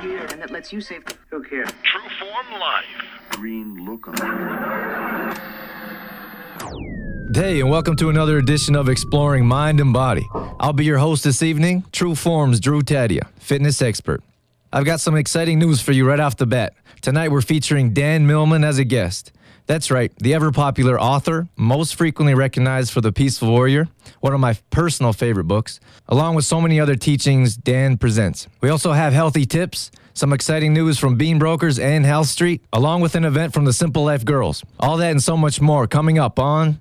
here. And that lets you save. Who cares? True Form Life. Green lookum. Hey, and welcome to another edition of Exploring Mind and Body. I'll be your host this evening, True Form's Drew Tadia, fitness expert. I've got some exciting news for you right off the bat. Tonight we're featuring Dan Millman as a guest. That's right, the ever popular author, most frequently recognized for The Peaceful Warrior, one of my personal favorite books, along with so many other teachings Dan presents. We also have healthy tips, some exciting news from Bean Brokers and Health Street, along with an event from the Simple Life Girls. All that and so much more coming up on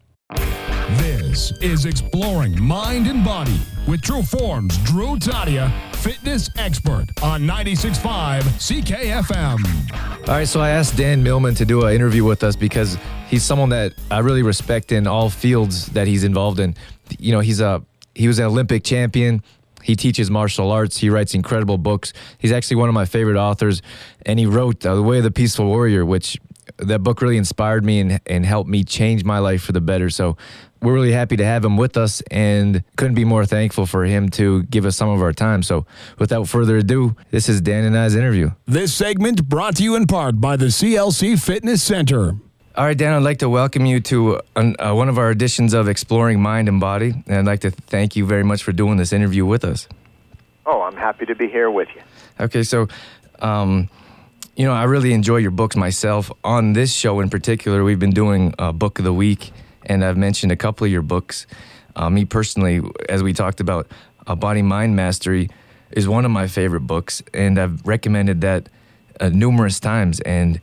This is Exploring Mind and Body with True Forms Drew Tadia, fitness expert on 96.5 CKFM. All right, so I asked Dan Millman to do an interview with us because he's someone that I really respect in all fields that he's involved in. You know, he's a he was an Olympic champion. He teaches martial arts. He writes incredible books. He's actually one of my favorite authors, and he wrote uh, The Way of the Peaceful Warrior, which that book really inspired me and, and helped me change my life for the better. So we're really happy to have him with us and couldn't be more thankful for him to give us some of our time. So without further ado, this is Dan and I's interview. This segment brought to you in part by the CLC Fitness Center. All right, Dan, I'd like to welcome you to an, uh, one of our editions of Exploring Mind and Body. And I'd like to thank you very much for doing this interview with us. Oh, I'm happy to be here with you. Okay, so, um, you know, I really enjoy your books myself. On this show in particular, we've been doing uh, Book of the Week, and I've mentioned a couple of your books. Uh, me personally, as we talked about, uh, Body Mind Mastery is one of my favorite books, and I've recommended that uh, numerous times. And,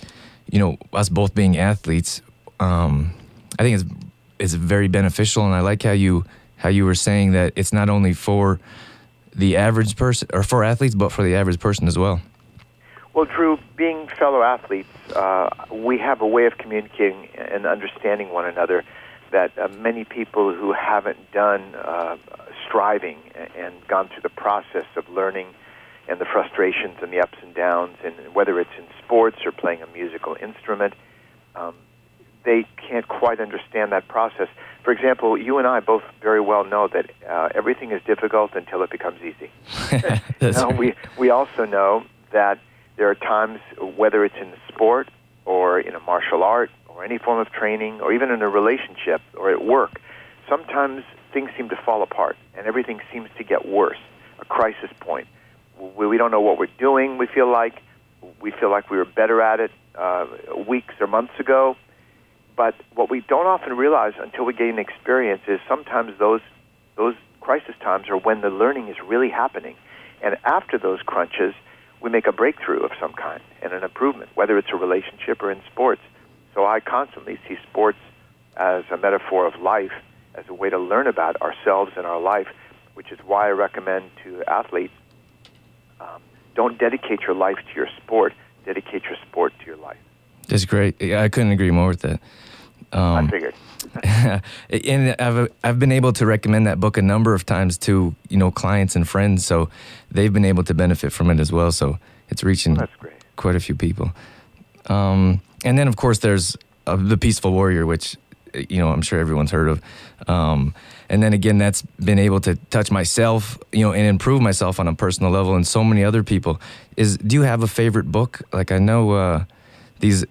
you know, us both being athletes, um, I think it's it's very beneficial, and I like how you how you were saying that it's not only for the average person or for athletes, but for the average person as well. Well, Drew, being fellow athletes, uh, we have a way of communicating and understanding one another that uh, many people who haven't done uh, striving and gone through the process of learning and the frustrations and the ups and downs, and whether it's in sports or playing a musical instrument, um, they can't quite understand that process. For example, you and I both very well know that uh, everything is difficult until it becomes easy. Now, right. we, we also know that there are times, whether it's in sport or in a martial art or any form of training or even in a relationship or at work, sometimes things seem to fall apart and everything seems to get worse, a crisis point. We, we don't know what we're doing, we feel like. We feel like we were better at it uh, weeks or months ago. But what we don't often realize until we gain experience is sometimes those those crisis times are when the learning is really happening. And after those crunches, we make a breakthrough of some kind and an improvement, whether it's a relationship or in sports. So I constantly see sports as a metaphor of life, as a way to learn about ourselves and our life, which is why I recommend to athletes um, don't dedicate your life to your sport, dedicate your sport to your life. That's great. Yeah, I couldn't agree more with that. I Um, figured. and I've I've been able to recommend that book a number of times to you know clients and friends, so they've been able to benefit from it as well. So it's reaching That's great. quite a few people. Um, and then of course there's uh, the Peaceful Warrior, which uh, you know I'm sure everyone's heard of. Um, and then again, that's been able to touch myself, you know, and improve myself on a personal level, and so many other people. Is do you have a favorite book? Like I know uh, these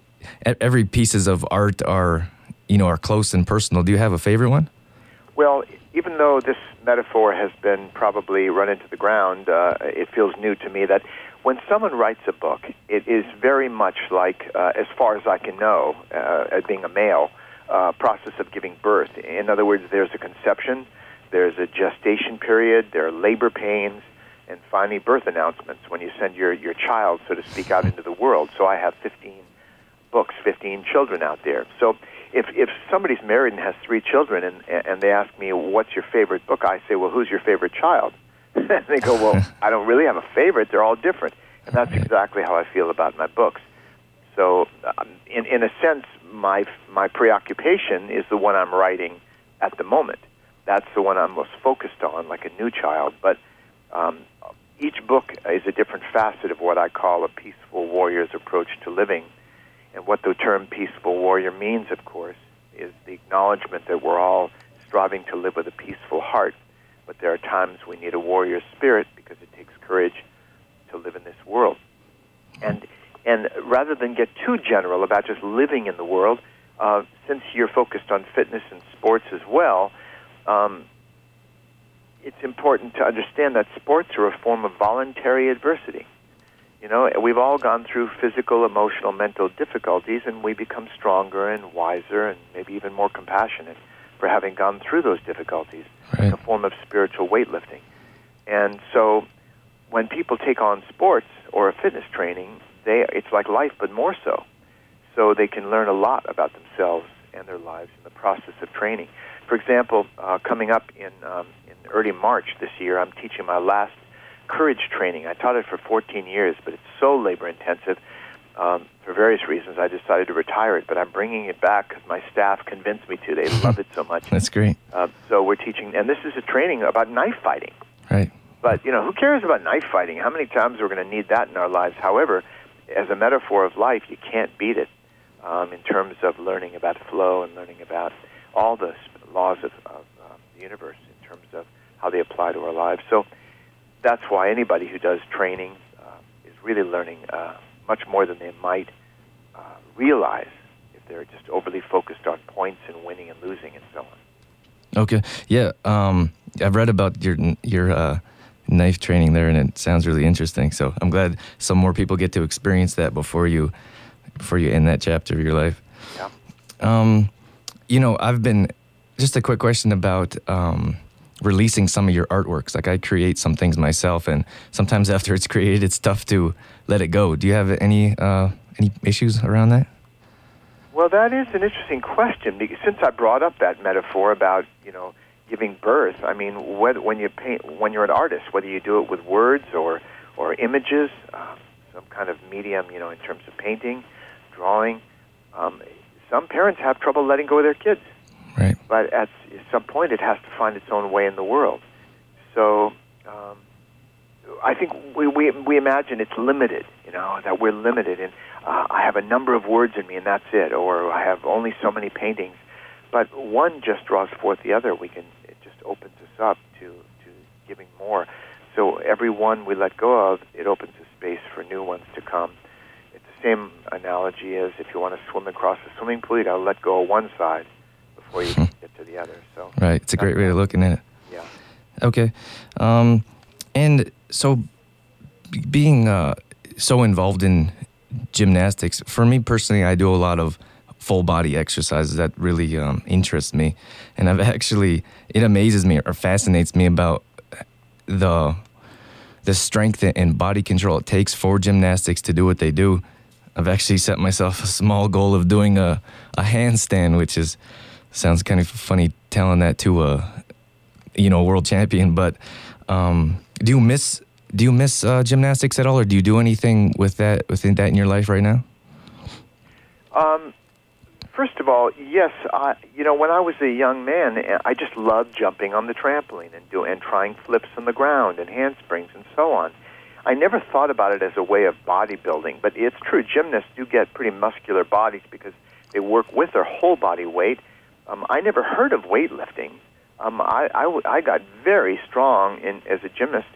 every pieces of art are you know are close and personal. Do you have a favorite one? Well, even though this metaphor has been probably run into the ground, uh, it feels new to me that when someone writes a book, it is very much like, uh, as far as I can know, uh, as being a male, uh, process of giving birth. In other words, there's a conception, there's a gestation period, there are labor pains, and finally birth announcements when you send your, your child, so to speak, out into the world. So I have 15 books, 15 children out there. So if if somebody's married and has three children and and they ask me what's your favorite book, I say, well, who's your favorite child? and they go, well, I don't really have a favorite. They're all different, and that's exactly how I feel about my books. So, um, in in a sense, my my preoccupation is the one I'm writing at the moment. That's the one I'm most focused on, like a new child. But um, each book is a different facet of what I call a peaceful warrior's approach to living. And what the term peaceful warrior means, of course, is the acknowledgement that we're all striving to live with a peaceful heart. But there are times we need a warrior spirit because it takes courage to live in this world. And and rather than get too general about just living in the world, uh, since you're focused on fitness and sports as well, um, it's important to understand that sports are a form of voluntary adversity. You know, we've all gone through physical, emotional, mental difficulties, and we become stronger and wiser and maybe even more compassionate for having gone through those difficulties. Right. A form of spiritual weightlifting. And so when people take on sports or a fitness training, they it's like life but more so. So they can learn a lot about themselves and their lives in the process of training. For example, uh, coming up in um, in early March this year, I'm teaching my last courage training. I taught it for 14 years, but it's so labor intensive. Um, for various reasons, I decided to retire it, but I'm bringing it back because my staff convinced me to. They love it so much. That's great. Uh, so we're teaching, and this is a training about knife fighting. Right. But you know, who cares about knife fighting? How many times we're going to need that in our lives? However, as a metaphor of life, you can't beat it um, in terms of learning about flow and learning about all the laws of, of um, the universe in terms of how they apply to our lives. So that's why anybody who does training uh, is really learning uh, much more than they might uh, realize if they're just overly focused on points and winning and losing and so on. Okay. Yeah. Um, I've read about your your uh, knife training there, and it sounds really interesting. So I'm glad some more people get to experience that before you before you end that chapter of your life. Yeah. Um, you know, I've been just a quick question about um, releasing some of your artworks. Like I create some things myself, and sometimes after it's created, it's tough to let it go. Do you have any uh, any issues around that? Well, that is an interesting question since I brought up that metaphor about you know giving birth, I mean, when you paint, when you're an artist, whether you do it with words or or images, um, some kind of medium, you know, in terms of painting, drawing, um, some parents have trouble letting go of their kids. Right. But at some point, it has to find its own way in the world. So. Um, I think we, we we imagine it's limited, you know, that we're limited, and uh, I have a number of words in me, and that's it, or I have only so many paintings. But one just draws forth the other. We can it just opens us up to to giving more. So every one we let go of, it opens a space for new ones to come. It's the same analogy as if you want to swim across a swimming pool, you got to let go of one side before you get to the other. So Right. It's a great way of looking at it. yeah. Okay. Um, and so being uh, so involved in gymnastics, for me personally, I do a lot of full body exercises that really um, interest me. And I've actually, it amazes me or fascinates me about the the strength and body control it takes for gymnastics to do what they do. I've actually set myself a small goal of doing a, a handstand, which is sounds kind of funny telling that to a you know world champion. But um, do you miss do you miss uh, gymnastics at all, or do you do anything with that within that in your life right now? Um, first of all, yes. I, you know, when I was a young man, I just loved jumping on the trampoline and do and trying flips on the ground and handsprings and so on. I never thought about it as a way of bodybuilding, but it's true. Gymnasts do get pretty muscular bodies because they work with their whole body weight. Um, I never heard of weightlifting. Um, I, I, w- I got very strong in, as a gymnast.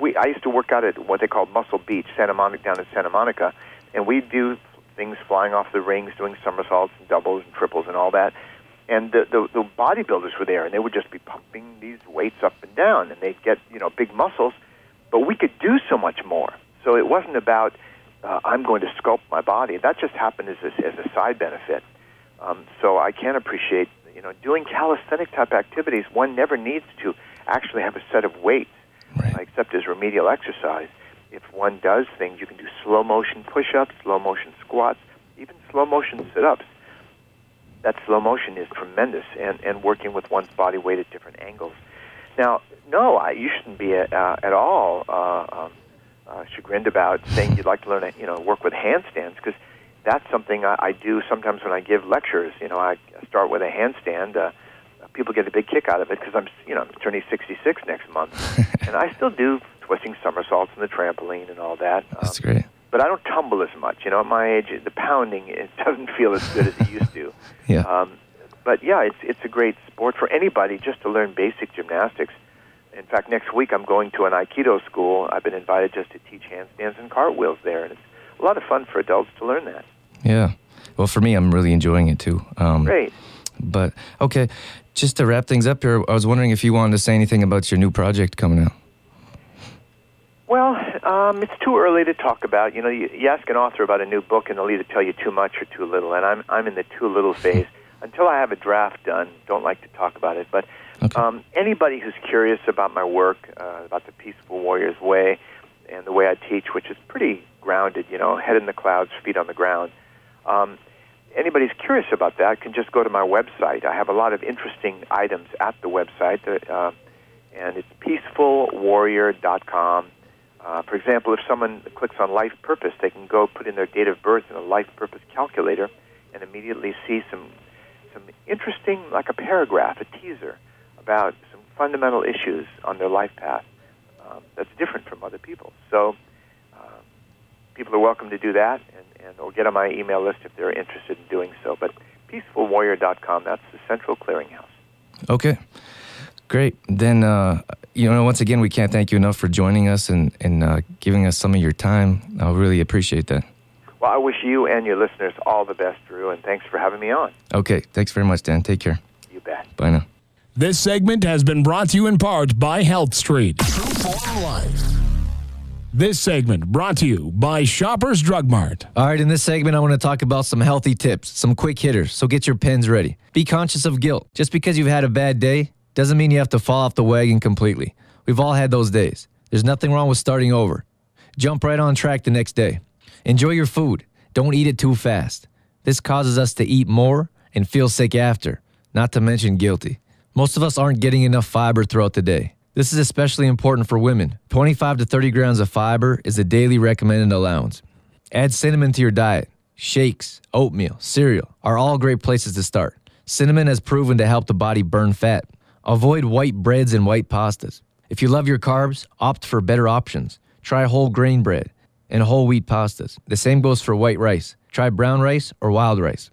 We, I used to work out at what they call Muscle Beach, Santa Monica, down in Santa Monica, and we do things flying off the rings, doing somersaults and doubles and triples and all that. And the, the, the bodybuilders were there, and they would just be pumping these weights up and down, and they'd get you know big muscles. But we could do so much more. So it wasn't about uh, I'm going to sculpt my body. That just happened as a, as a side benefit. Um, so I can appreciate you know doing calisthenic type activities. One never needs to actually have a set of weights, Right. except as remedial exercise if one does things, you can do slow motion push ups, slow motion squats, even slow motion sit ups. That slow motion is tremendous, and, and working with one's body weight at different angles. Now, no, I, you shouldn't be uh, at all uh, um, uh, chagrined about saying you'd like to learn, you know, work with handstands because that's something I, I do sometimes when I give lectures. You know, I start with a handstand. Uh, people get a big kick out of it because I'm, you know, I'm turning 66 next month, and I still do twisting somersaults on the trampoline and all that. Um, That's great. but I don't tumble as much. You know, at my age, the pounding it doesn't feel as good as it used to. Yeah. Um, but yeah, it's it's a great sport for anybody just to learn basic gymnastics. In fact, next week I'm going to an Aikido school. I've been invited just to teach handstands and cartwheels there, and it's a lot of fun for adults to learn that. Yeah. Well, for me, I'm really enjoying it too. Um, Great. But okay, just to wrap things up here, I was wondering if you wanted to say anything about your new project coming out. Well, um, it's too early to talk about. You know, you, you ask an author about a new book, and they'll either tell you too much or too little. And I'm I'm in the too little phase. Until I have a draft done, don't like to talk about it. But Okay. um, anybody who's curious about my work, uh, about the Peaceful Warrior's Way, and the way I teach, which is pretty grounded, you know, head in the clouds, feet on the ground. Um, anybody's curious about that can just go to my website. I have a lot of interesting items at the website, uh, and it's peacefulwarrior.com. Uh, for example, if someone clicks on life purpose, they can go put in their date of birth in a life purpose calculator and immediately see some some interesting, like a paragraph, a teaser about some fundamental issues on their life path um, that's different from other people. So people are welcome to do that and, and or get on my email list if they're interested in doing so. But peacefulwarrior.com, that's the central clearinghouse. Okay. Great. Then, uh, you know, once again, we can't thank you enough for joining us and, and uh, giving us some of your time. I really appreciate that. Well, I wish you and your listeners all the best, Drew, and thanks for having me on. Okay. Thanks very much, Dan. Take care. You bet. Bye now. This segment has been brought to you in part by Health Street. True Form Life. This segment brought to you by Shoppers Drug Mart. All right, in this segment, I want to talk about some healthy tips, some quick hitters. So get your pens ready. Be conscious of guilt. Just because you've had a bad day doesn't mean you have to fall off the wagon completely. We've all had those days. There's nothing wrong with starting over. Jump right on track the next day. Enjoy your food. Don't eat it too fast. This causes us to eat more and feel sick after, not to mention guilty. Most of us aren't getting enough fiber throughout the day. This is especially important for women. 25 to 30 grams of fiber is the daily recommended allowance. Add cinnamon to your diet. Shakes, oatmeal, cereal are all great places to start. Cinnamon has proven to help the body burn fat. Avoid white breads and white pastas. If you love your carbs, opt for better options. Try whole grain bread and whole wheat pastas. The same goes for white rice. Try brown rice or wild rice.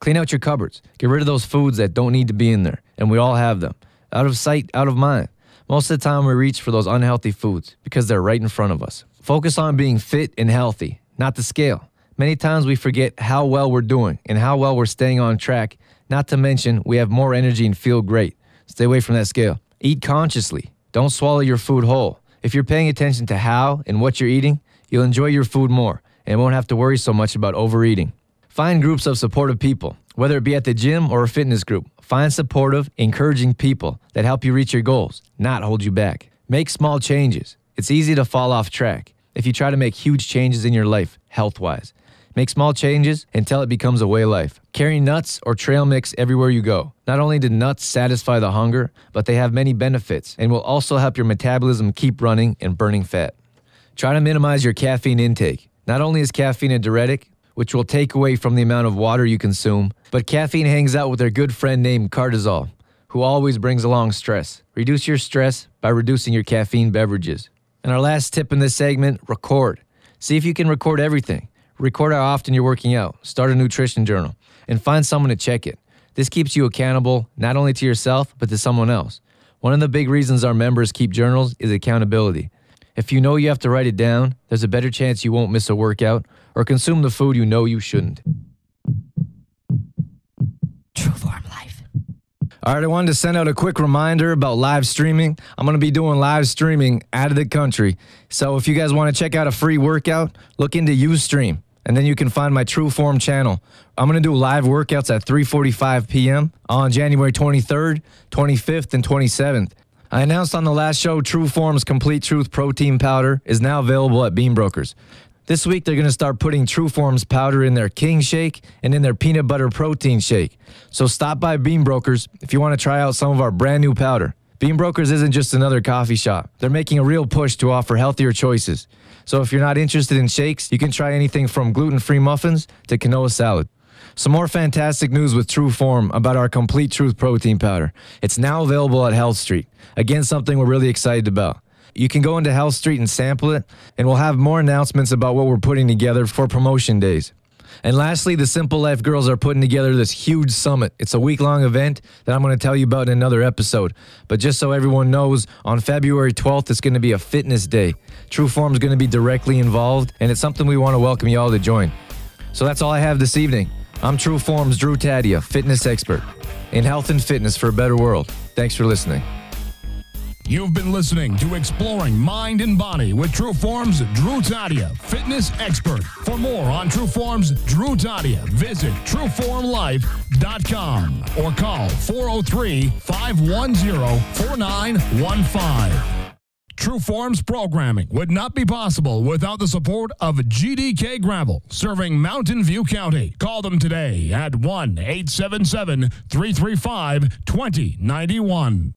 Clean out your cupboards. Get rid of those foods that don't need to be in there, and we all have them. Out of sight, out of mind. Most of the time, we reach for those unhealthy foods because they're right in front of us. Focus on being fit and healthy, not the scale. Many times we forget how well we're doing and how well we're staying on track, not to mention we have more energy and feel great. Stay away from that scale. Eat consciously. Don't swallow your food whole. If you're paying attention to how and what you're eating, you'll enjoy your food more and won't have to worry so much about overeating. Find groups of supportive people, whether it be at the gym or a fitness group. Find supportive, encouraging people that help you reach your goals, not hold you back. Make small changes. It's easy to fall off track if you try to make huge changes in your life, health wise. Make small changes until it becomes a way of life. Carry nuts or trail mix everywhere you go. Not only do nuts satisfy the hunger, but they have many benefits and will also help your metabolism keep running and burning fat. Try to minimize your caffeine intake. Not only is caffeine a diuretic, which will take away from the amount of water you consume, but caffeine hangs out with their good friend named cortisol, who always brings along stress. Reduce your stress by reducing your caffeine beverages. And our last tip in this segment record. See if you can record everything. Record how often you're working out, start a nutrition journal, and find someone to check it. This keeps you accountable not only to yourself, but to someone else. One of the big reasons our members keep journals is accountability. If you know you have to write it down, there's a better chance you won't miss a workout or consume the food you know you shouldn't. True Form Life. All right, I wanted to send out a quick reminder about live streaming. I'm going to be doing live streaming out of the country. So if you guys want to check out a free workout, look into Ustream, and then you can find my True Form channel. I'm going to do live workouts at 3:45 p.m. on January 23rd, 25th, and 27th. I announced on the last show True Form's Complete Truth protein powder is now available at Bean Brokers. This week, they're going to start putting True Form's powder in their King Shake and in their peanut butter protein shake. So stop by Bean Brokers if you want to try out some of our brand new powder. Bean Brokers isn't just another coffee shop. They're making a real push to offer healthier choices. So if you're not interested in shakes, you can try anything from gluten-free muffins to quinoa salad. Some more fantastic news with True Form about our Complete Truth protein powder. It's now available at Health Street. Again, something we're really excited about. You can go into Health Street and sample it, and we'll have more announcements about what we're putting together for promotion days. And lastly, the Simple Life girls are putting together this huge summit. It's a week long event that I'm going to tell you about in another episode. But just so everyone knows, on February 12th, it's going to be a fitness day. True Form is going to be directly involved, and it's something we want to welcome you all to join. So that's all I have this evening. I'm True Form's Drew Tadia, fitness expert in health and fitness for a better world. Thanks for listening. You've been listening to Exploring Mind and Body with True Form's Drew Tadia, fitness expert. For more on True Form's Drew Tadia, visit trueformlife.com or call 403 510 4915. True Form's programming would not be possible without the support of GDK Gravel, serving Mountain View County. Call them today at 1 877 335 2091.